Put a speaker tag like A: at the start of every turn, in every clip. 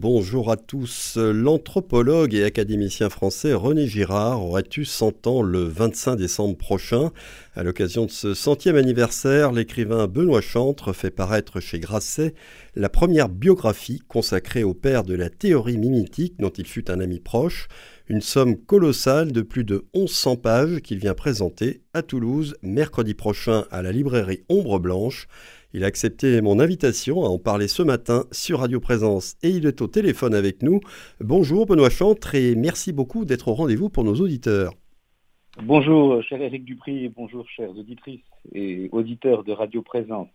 A: Bonjour à tous. L'anthropologue et académicien français René Girard aurait eu 100 ans le 25 décembre prochain? À l'occasion de ce centième anniversaire, l'écrivain Benoît Chantre fait paraître chez Grasset la première biographie consacrée au père de la théorie mimétique dont il fut un ami proche. Une somme colossale de plus de 1100 pages qu'il vient présenter à Toulouse mercredi prochain à la librairie Ombre Blanche. Il a accepté mon invitation à en parler ce matin sur Radio Présence et il est au téléphone avec nous. Bonjour Benoît Chantre et merci beaucoup d'être au rendez-vous pour nos auditeurs.
B: Bonjour cher Eric Dupri bonjour chères auditrices et auditeurs de Radio Présence.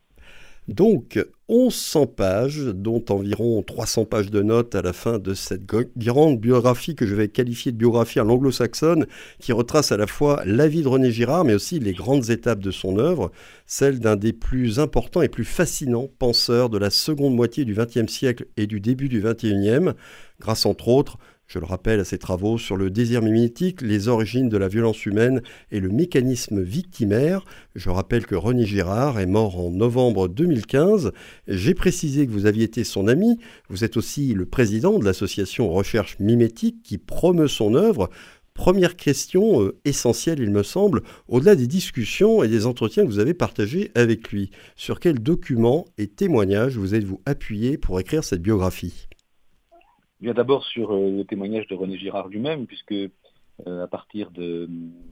A: Donc, 1100 pages, dont environ 300 pages de notes à la fin de cette grande biographie que je vais qualifier de biographie à l'anglo-saxonne, qui retrace à la fois la vie de René Girard, mais aussi les grandes étapes de son œuvre, celle d'un des plus importants et plus fascinants penseurs de la seconde moitié du XXe siècle et du début du XXIe, grâce entre autres je le rappelle à ses travaux sur le désir mimétique, les origines de la violence humaine et le mécanisme victimaire. Je rappelle que René Girard est mort en novembre 2015. J'ai précisé que vous aviez été son ami. Vous êtes aussi le président de l'association Recherche Mimétique qui promeut son œuvre. Première question euh, essentielle, il me semble, au-delà des discussions et des entretiens que vous avez partagés avec lui. Sur quels documents et témoignages vous êtes-vous appuyé pour écrire cette biographie?
B: D'abord sur euh, le témoignage de René Girard lui-même, puisque euh, à partir de,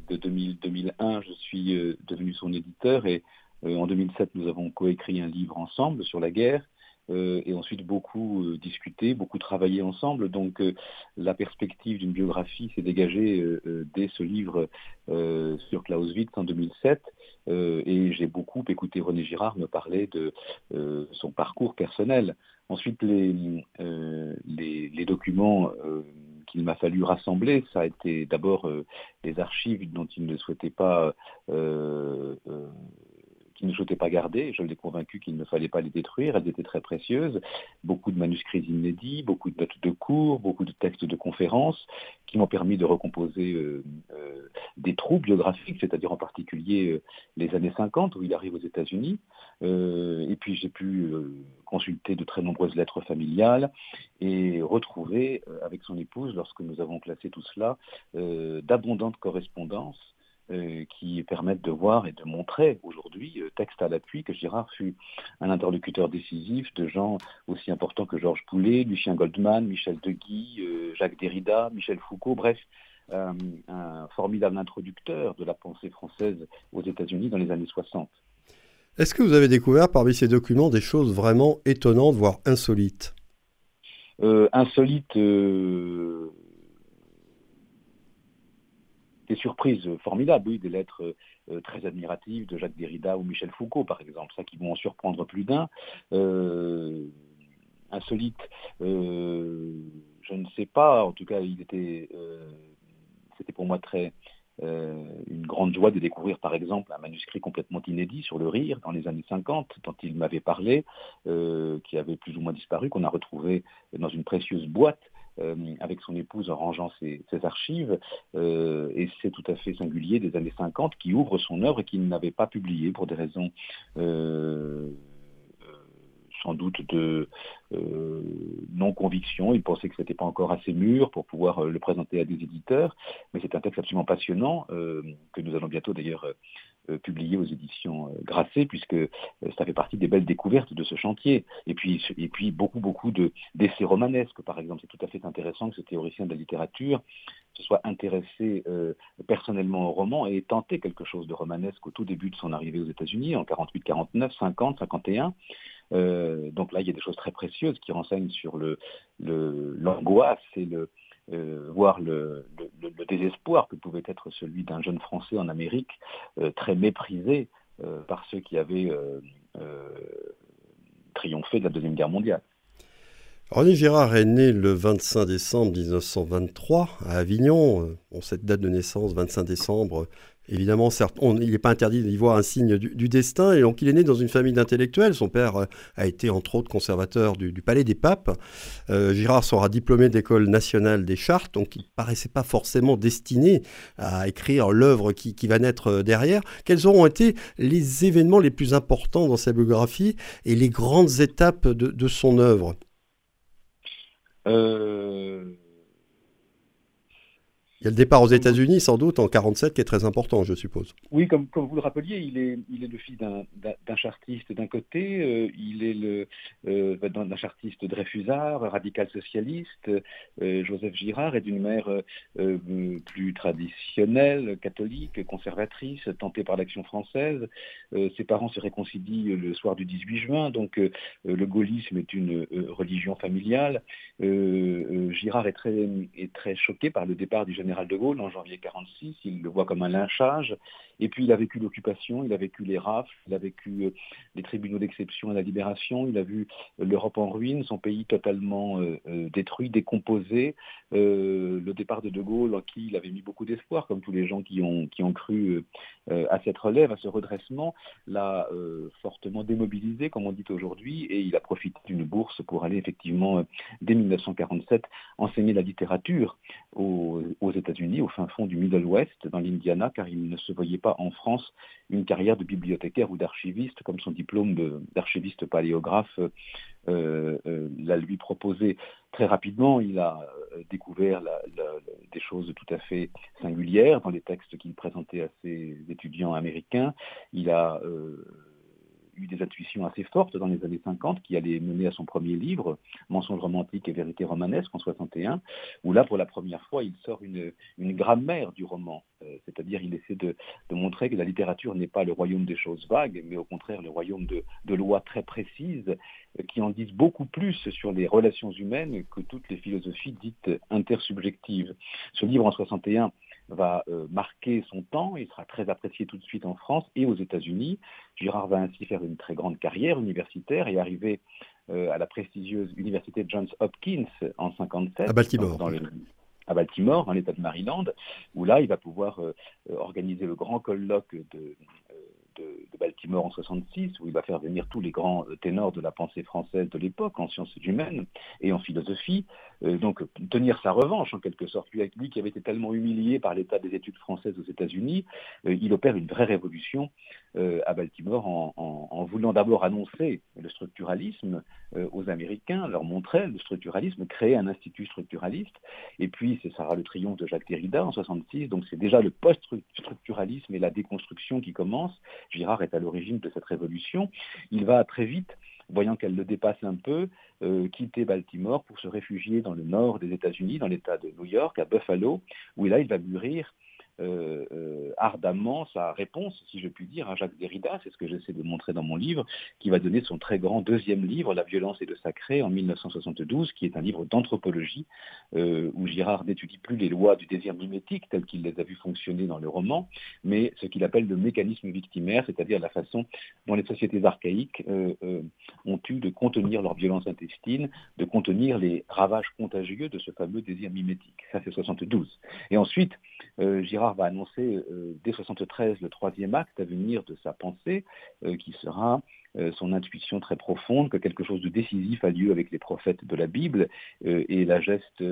B: 2001, je suis euh, devenu son éditeur et en 2007, nous avons coécrit un livre ensemble sur la guerre. et ensuite beaucoup discuté, beaucoup travaillé ensemble. Donc la perspective d'une biographie s'est dégagée dès ce livre sur Clausewitz en 2007. Et j'ai beaucoup écouté René Girard me parler de son parcours personnel. Ensuite, les, euh, les, documents euh, qu'il m'a fallu rassembler, ça a été d'abord euh, les archives dont il ne souhaitait pas ne souhaitait pas garder. Je l'ai convaincu qu'il ne fallait pas les détruire. Elles étaient très précieuses. Beaucoup de manuscrits inédits, beaucoup de notes de cours, beaucoup de textes de conférences qui m'ont permis de recomposer euh, euh, des trous biographiques, c'est-à-dire en particulier euh, les années 50 où il arrive aux États-Unis. et puis j'ai pu consulter de très nombreuses lettres familiales et retrouver avec son épouse, lorsque nous avons classé tout cela, d'abondantes correspondances qui permettent de voir et de montrer aujourd'hui, euh, texte à l'appui, que Girard fut un interlocuteur décisif de gens aussi importants que Georges Poulet, Lucien Goldman, Michel Deguy, euh, Jacques Derrida, Michel Foucault, bref, un formidable introducteur de la pensée française aux États-Unis dans les années 60.
A: Est-ce que vous avez découvert parmi ces documents des choses vraiment étonnantes, voire insolites?
B: Insolites, des surprises formidables, oui, des lettres euh, très admiratives de Jacques Derrida ou Michel Foucault, par exemple, ça qui vont en surprendre plus d'un. Euh, insolite, euh, je ne sais pas, en tout cas, il était, c'était pour moi très, une grande joie de découvrir par exemple un manuscrit complètement inédit sur le rire dans les années 50 dont il m'avait parlé, qui avait plus ou moins disparu, qu'on a retrouvé dans une précieuse boîte avec son épouse en rangeant ses, archives, euh, et c'est tout à fait singulier des années 50 qui ouvre son œuvre et qui n'avait pas publié pour des raisons euh, sans doute de non-conviction. Il pensait que ce n'était pas encore assez mûr pour pouvoir le présenter à des éditeurs. Mais c'est un texte absolument passionnant, que nous allons bientôt d'ailleurs euh, publié aux éditions euh, Grasset, puisque euh, ça fait partie des belles découvertes de ce chantier. Et puis, et puis beaucoup, beaucoup de d'essais romanesques, par exemple. C'est tout à fait intéressant que ce théoricien de la littérature se soit intéressé personnellement au roman et ait tenté quelque chose de romanesque au tout début de son arrivée aux États-Unis, en 48, 49, 50, 51. donc là, il y a des choses très précieuses qui renseignent sur le l'angoisse et le, euh, voir le, désespoir que pouvait être celui d'un jeune Français en Amérique, euh, très méprisé euh, par ceux qui avaient triomphé de la Deuxième Guerre mondiale.
A: René Girard est né le 25 décembre 1923 à Avignon. cette date de naissance, 25 décembre, Évidemment, certes, il n'est pas interdit d'y voir un signe du, destin. Et donc, il est né dans une famille d'intellectuels. Son père euh, a été, entre autres, conservateur du, Palais des Papes. Euh, Girard sera diplômé d'école nationale des chartes. Donc, il ne paraissait pas forcément destiné à écrire l'œuvre qui, va naître euh, derrière. Quels auront été les événements les plus importants dans sa biographie et les grandes étapes de, son œuvre? Il y a le départ aux États-Unis, sans doute, en 47, qui est très important, je suppose.
B: Oui, comme, comme vous le rappeliez, il est, il est le fils d'un chartiste d'un côté, euh, il est le euh, d'un chartiste Dreyfusard, radical socialiste, euh, Joseph Girard, est d'une mère plus traditionnelle, catholique, conservatrice, tentée par l'action française. ses parents se réconcilient le soir du 18 juin, donc le gaullisme est une religion familiale. Girard est très, est très choqué par le départ du général général de Gaulle en janvier 46. Il le voit comme un lynchage. Et puis il a vécu l'occupation, il a vécu les rafles, il a vécu euh, les tribunaux d'exception à la libération, il a vu euh, l'Europe en ruine, son pays totalement euh, détruit, décomposé. le départ de De Gaulle, en qui il avait mis beaucoup d'espoir, comme tous les gens qui ont, qui ont cru à cette relève, à ce redressement, l'a fortement démobilisé, comme on dit aujourd'hui, et il a profité d'une bourse pour aller effectivement, dès 1947, enseigner la littérature aux, aux États-Unis, au fin fond du Middle West, dans l'Indiana, car il ne se voyait pas en France une carrière de bibliothécaire ou d'archiviste, comme son diplôme d'archiviste paléographe euh, euh, l'a lui proposé très rapidement. Il a euh, découvert des choses tout à fait singulières dans les textes qu'il présentait à ses étudiants américains. Il a eu des intuitions assez fortes dans les années 50 qui allaient mener à son premier livre, Mensonges romantiques et vérité romanesque en 61, où là, pour la première fois, il sort une, grammaire du roman. Euh, c'est-à-dire, il essaie de, montrer que la littérature n'est pas le royaume des choses vagues, mais au contraire le royaume de, de lois très précises euh, qui en disent beaucoup plus sur les relations humaines que toutes les philosophies dites intersubjectives. Ce livre en 61 va euh, marquer son temps, il sera très apprécié tout de suite en France et aux États-Unis. Girard va ainsi faire une très grande carrière universitaire et arriver euh, à la prestigieuse université Johns Hopkins en 57.
A: À Baltimore.
B: Dans à Baltimore, dans l'État de Maryland, où là, il va pouvoir euh, organiser le grand colloque de, de, Baltimore en 66, où il va faire venir tous les grands ténors de la pensée française de l'époque, en sciences humaines et en philosophie. Euh, donc tenir sa revanche en quelque sorte. Lui, qui avait été tellement humilié par l'état des études françaises aux États-Unis, euh, il opère une vraie révolution à Baltimore en, voulant d'abord annoncer le structuralisme aux Américains, leur montrer le structuralisme, créer un institut structuraliste. Et puis, ce sera le triomphe de Jacques Derrida en 66. Donc c'est déjà le post-structuralisme et la déconstruction qui commence. Girard est à l'origine de cette révolution. Il va très vite voyant qu'elle le dépasse un peu, euh, quitter Baltimore pour se réfugier dans le nord des États-Unis, dans l'État de New York, à Buffalo, où là, il va mûrir ardemment sa réponse, si je puis dire, à Jacques Derrida, c'est ce que j'essaie de montrer dans mon livre, qui va donner son très grand deuxième livre, La violence et le sacré, en 1972, qui est un livre d'anthropologie, euh, où Girard n'étudie plus les lois du désir mimétique telles qu'il les a vues fonctionner dans le roman, mais ce qu'il appelle le mécanisme victimaire, c'est-à-dire la façon dont les sociétés archaïques ont eu de contenir leur violence intestine, de contenir les ravages contagieux de ce fameux désir mimétique. Ça, c'est 72. Et ensuite, Girard va annoncer euh, dès 73 le troisième acte à venir de sa pensée, euh, qui sera euh, son intuition très profonde que quelque chose de décisif a lieu avec les prophètes de la Bible et la geste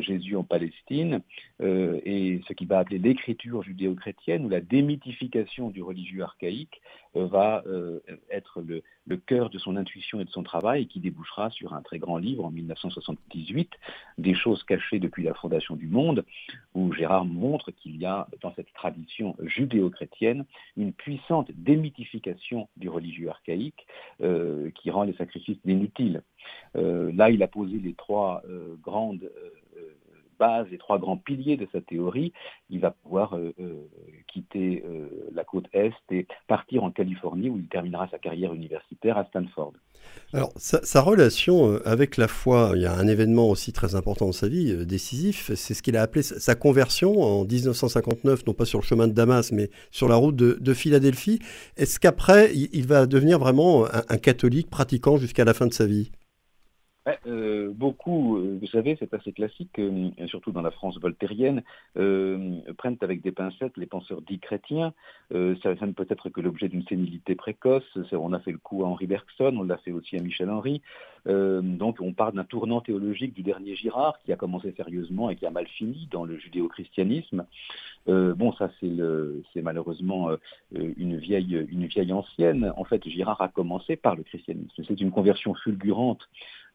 B: Jésus en Palestine et ce qu'il va appeler l'écriture judéo-chrétienne ou la démythification du religieux archaïque va être le, cœur de son intuition et de son travail qui débouchera sur un très grand livre en 1978, Des choses cachées depuis la fondation du monde, où Gérard montre qu'il y a dans cette tradition judéo-chrétienne une puissante démythification du religieux archaïque euh, qui rend les sacrifices inutiles. Euh, là, il a posé les trois euh, grandes base, les trois grands piliers de sa théorie, il va pouvoir euh, euh, quitter euh, la côte Est et partir en Californie où il terminera sa carrière universitaire à Stanford.
A: Alors, sa, relation avec la foi, il y a un événement aussi très important dans sa vie, décisif, c'est ce qu'il a appelé sa conversion en 1959, non pas sur le chemin de Damas, mais sur la route de, Philadelphie. Est-ce qu'après, il, va devenir vraiment un catholique pratiquant jusqu'à la fin de sa vie?
B: Euh, beaucoup, euh, vous savez, c'est assez classique, euh, surtout dans la France voltairienne, prennent avec des pincettes les penseurs dits chrétiens. ça, ne peut être que l'objet d'une sénilité précoce. On a fait le coup à Henri Bergson, on l'a fait aussi à Michel Henry. donc on parle d'un tournant théologique du dernier Girard qui a commencé sérieusement et qui a mal fini dans le judéo-christianisme. bon, ça c'est malheureusement une vieille une vieille ancienne. En fait, Girard a commencé par le christianisme. C'est une conversion fulgurante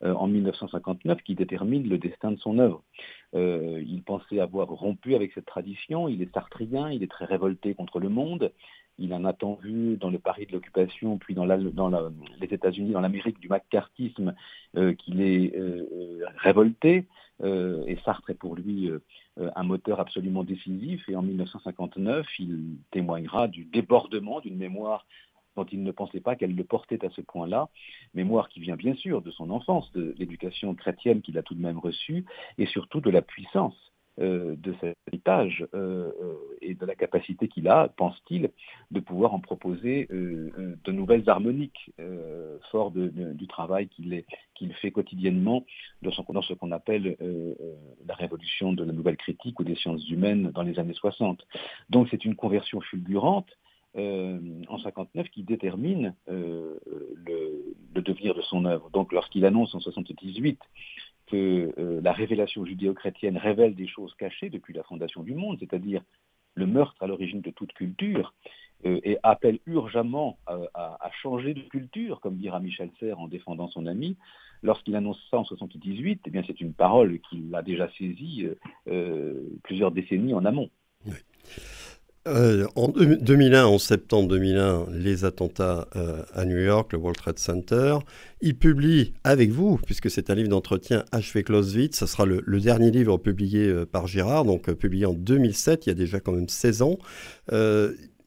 B: en 1959 qui détermine le destin de son œuvre. il pensait avoir rompu avec cette tradition, il est sartrien, il est très révolté contre le monde, il en a tant vu dans le Paris de l'occupation, puis dans, les États-Unis, dans l'Amérique du macartisme, euh, qu'il est euh, euh, révolté. et Sartre est pour lui un moteur absolument décisif. Et en 1959, il témoignera du débordement d'une mémoire dont il ne pensait pas qu'elle le portait à ce point-là, mémoire qui vient bien sûr de son enfance, de l'éducation chrétienne qu'il a tout de même reçue, et surtout de la puissance euh, de cet héritage euh, euh, et de la capacité qu'il a, pense-t-il, de pouvoir en proposer de nouvelles harmoniques, fort du travail qu'il fait quotidiennement dans, ce qu'on appelle la révolution de la nouvelle critique ou des sciences humaines dans les années 60. Donc c'est une conversion fulgurante en 59 qui détermine le, le, devenir de son œuvre. Donc lorsqu'il annonce en 78 que euh, la révélation judéo-chrétienne révèle des choses cachées depuis la fondation du monde, c'est-à-dire le meurtre à l'origine de toute culture, euh, et appelle urgemment à, changer de culture, comme dira Michel Serres en défendant son ami. Lorsqu'il annonce ça en 78, eh c'est une parole qu'il a déjà saisie euh, plusieurs décennies en amont.
A: Euh, en 2001, en septembre 2001, les attentats euh, à New York, le World Trade Center. Il publie avec vous, puisque c'est un livre d'entretien achevé Clausewitz, ce sera le, dernier livre publié euh, par Girard, donc publié en 2007, il y a déjà quand même 16 ans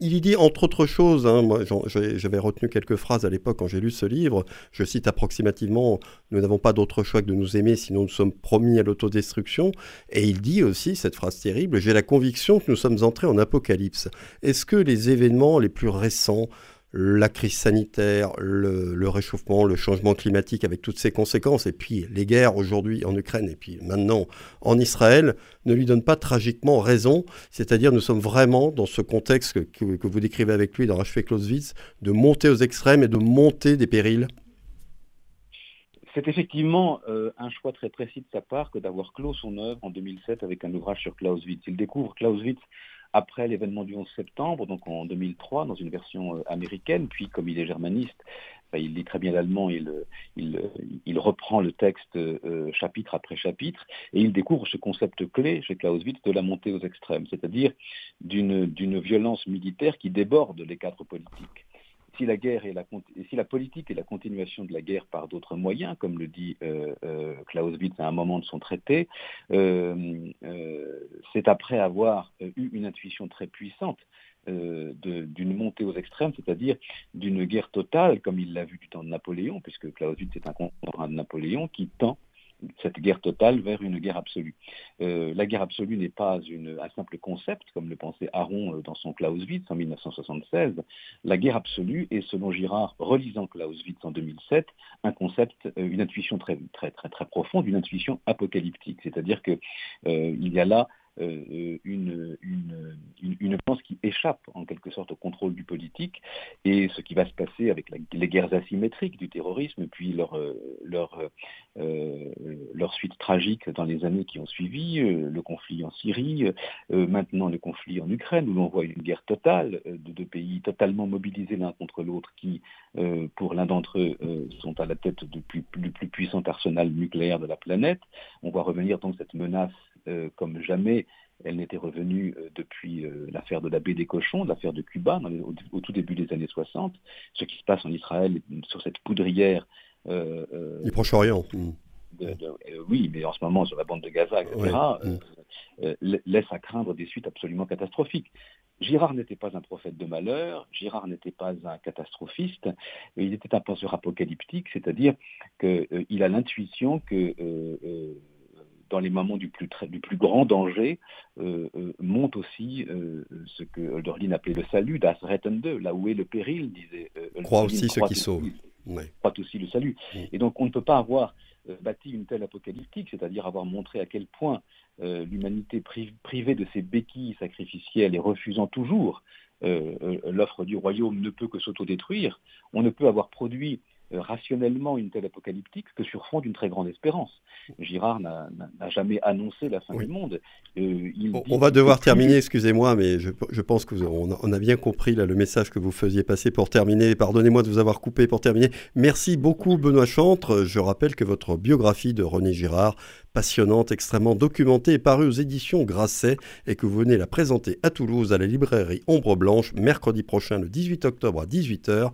A: il y dit, entre autres choses, hein, moi j'avais retenu quelques phrases à l'époque quand j'ai lu ce livre, je cite approximativement, nous n'avons pas d'autre choix que de nous aimer, sinon nous sommes promis à l'autodestruction. Et il dit aussi, cette phrase terrible, j'ai la conviction que nous sommes entrés en apocalypse. Est-ce que les événements les plus récents, la crise sanitaire, le, réchauffement, le changement climatique avec toutes ses conséquences, et puis les guerres aujourd'hui en Ukraine et puis maintenant en Israël, ne lui donnent pas tragiquement raison. C'est-à-dire nous sommes vraiment dans ce contexte que, vous décrivez avec lui dans H.F. Clausewitz, de monter aux extrêmes et de monter des périls.
B: C'est effectivement euh, un choix très précis de sa part que d'avoir clos son œuvre en 2007 avec un ouvrage sur Clausewitz. Il découvre Clausewitz après l'événement du 11 septembre, donc en 2003, dans une version euh, américaine, puis comme il est germaniste, bah, il lit très bien l'allemand, il, il, reprend le texte euh, chapitre après chapitre, et il découvre ce concept clé chez Clausewitz de la montée aux extrêmes, c'est-à-dire d'une violence militaire qui déborde les cadres politiques si la guerre la, politique est la continuation de la guerre par d'autres moyens, comme le dit euh, euh, à un moment de son traité, euh, c'est après avoir eu une intuition très puissante d'une montée aux extrêmes, c'est-à-dire d'une guerre totale, comme il l'a vu du temps de Napoléon, puisque Clausewitz est un contemporain de Napoléon, qui tend cette guerre totale vers une guerre absolue. Euh, la guerre absolue n'est pas un simple concept, comme le pensait Aron euh, dans son Clausewitz en 1976. La guerre absolue est, selon Girard, relisant Clausewitz en 2007, un concept, euh, une intuition très, très, très, très profonde, une intuition apocalyptique. C'est-à-dire qu'il il y a là euh, une, une, une, pense qui échappe en quelque sorte au contrôle du politique et ce qui va se passer avec les guerres asymétriques du terrorisme, puis leur, euh, leur, euh, leur suite tragique dans les années qui ont suivi, le conflit en Syrie, maintenant le conflit en Ukraine, où l'on voit une guerre totale de deux pays totalement mobilisés l'un contre l'autre, qui, pour l'un d'entre eux, sont à la tête du plus, du plus puissant arsenal nucléaire de la planète. On voit revenir donc cette menace euh, comme jamais elle n'était revenue euh, depuis euh, l'affaire de la baie des cochons, l'affaire de Cuba, au, tout début des années 60, ce qui se passe en Israël sur cette poudrière.
A: du Proche-Orient.
B: oui, mais en ce moment sur la bande de Gaza, etc., laisse à craindre des suites absolument catastrophiques. Girard n'était pas un prophète de malheur, Girard n'était pas un catastrophiste, il était un penseur apocalyptique, c'est-à-dire qu'il a l'intuition que dans les moments du plus, du plus grand danger, euh, euh, monte aussi euh, ce que Hölderlin appelait le salut, das Rettende, là où est le péril, disait
A: Croit aussi ceux qui sauvent.
B: Croit aussi le salut. Et donc on ne peut pas avoir bâti une telle apocalyptique, c'est-à-dire avoir montré à quel point l'humanité privée de ses béquilles sacrificielles et refusant toujours l'offre du royaume ne peut que s'autodétruire. On ne peut avoir produit rationnellement une telle apocalyptique que sur fond d'une très grande espérance. Girard n'a jamais annoncé la fin du monde.
A: on, va devoir terminer, excusez-moi, mais je, pense qu'on on a bien compris là, le message que vous faisiez passer pour terminer. Pardonnez-moi de vous avoir coupé pour terminer. Merci beaucoup Benoît Chantre. Je rappelle que votre biographie de René Girard, passionnante, extrêmement documentée, est parue aux éditions Grasset et que vous venez la présenter à Toulouse à la librairie Ombre Blanche mercredi prochain le 18 octobre à 18h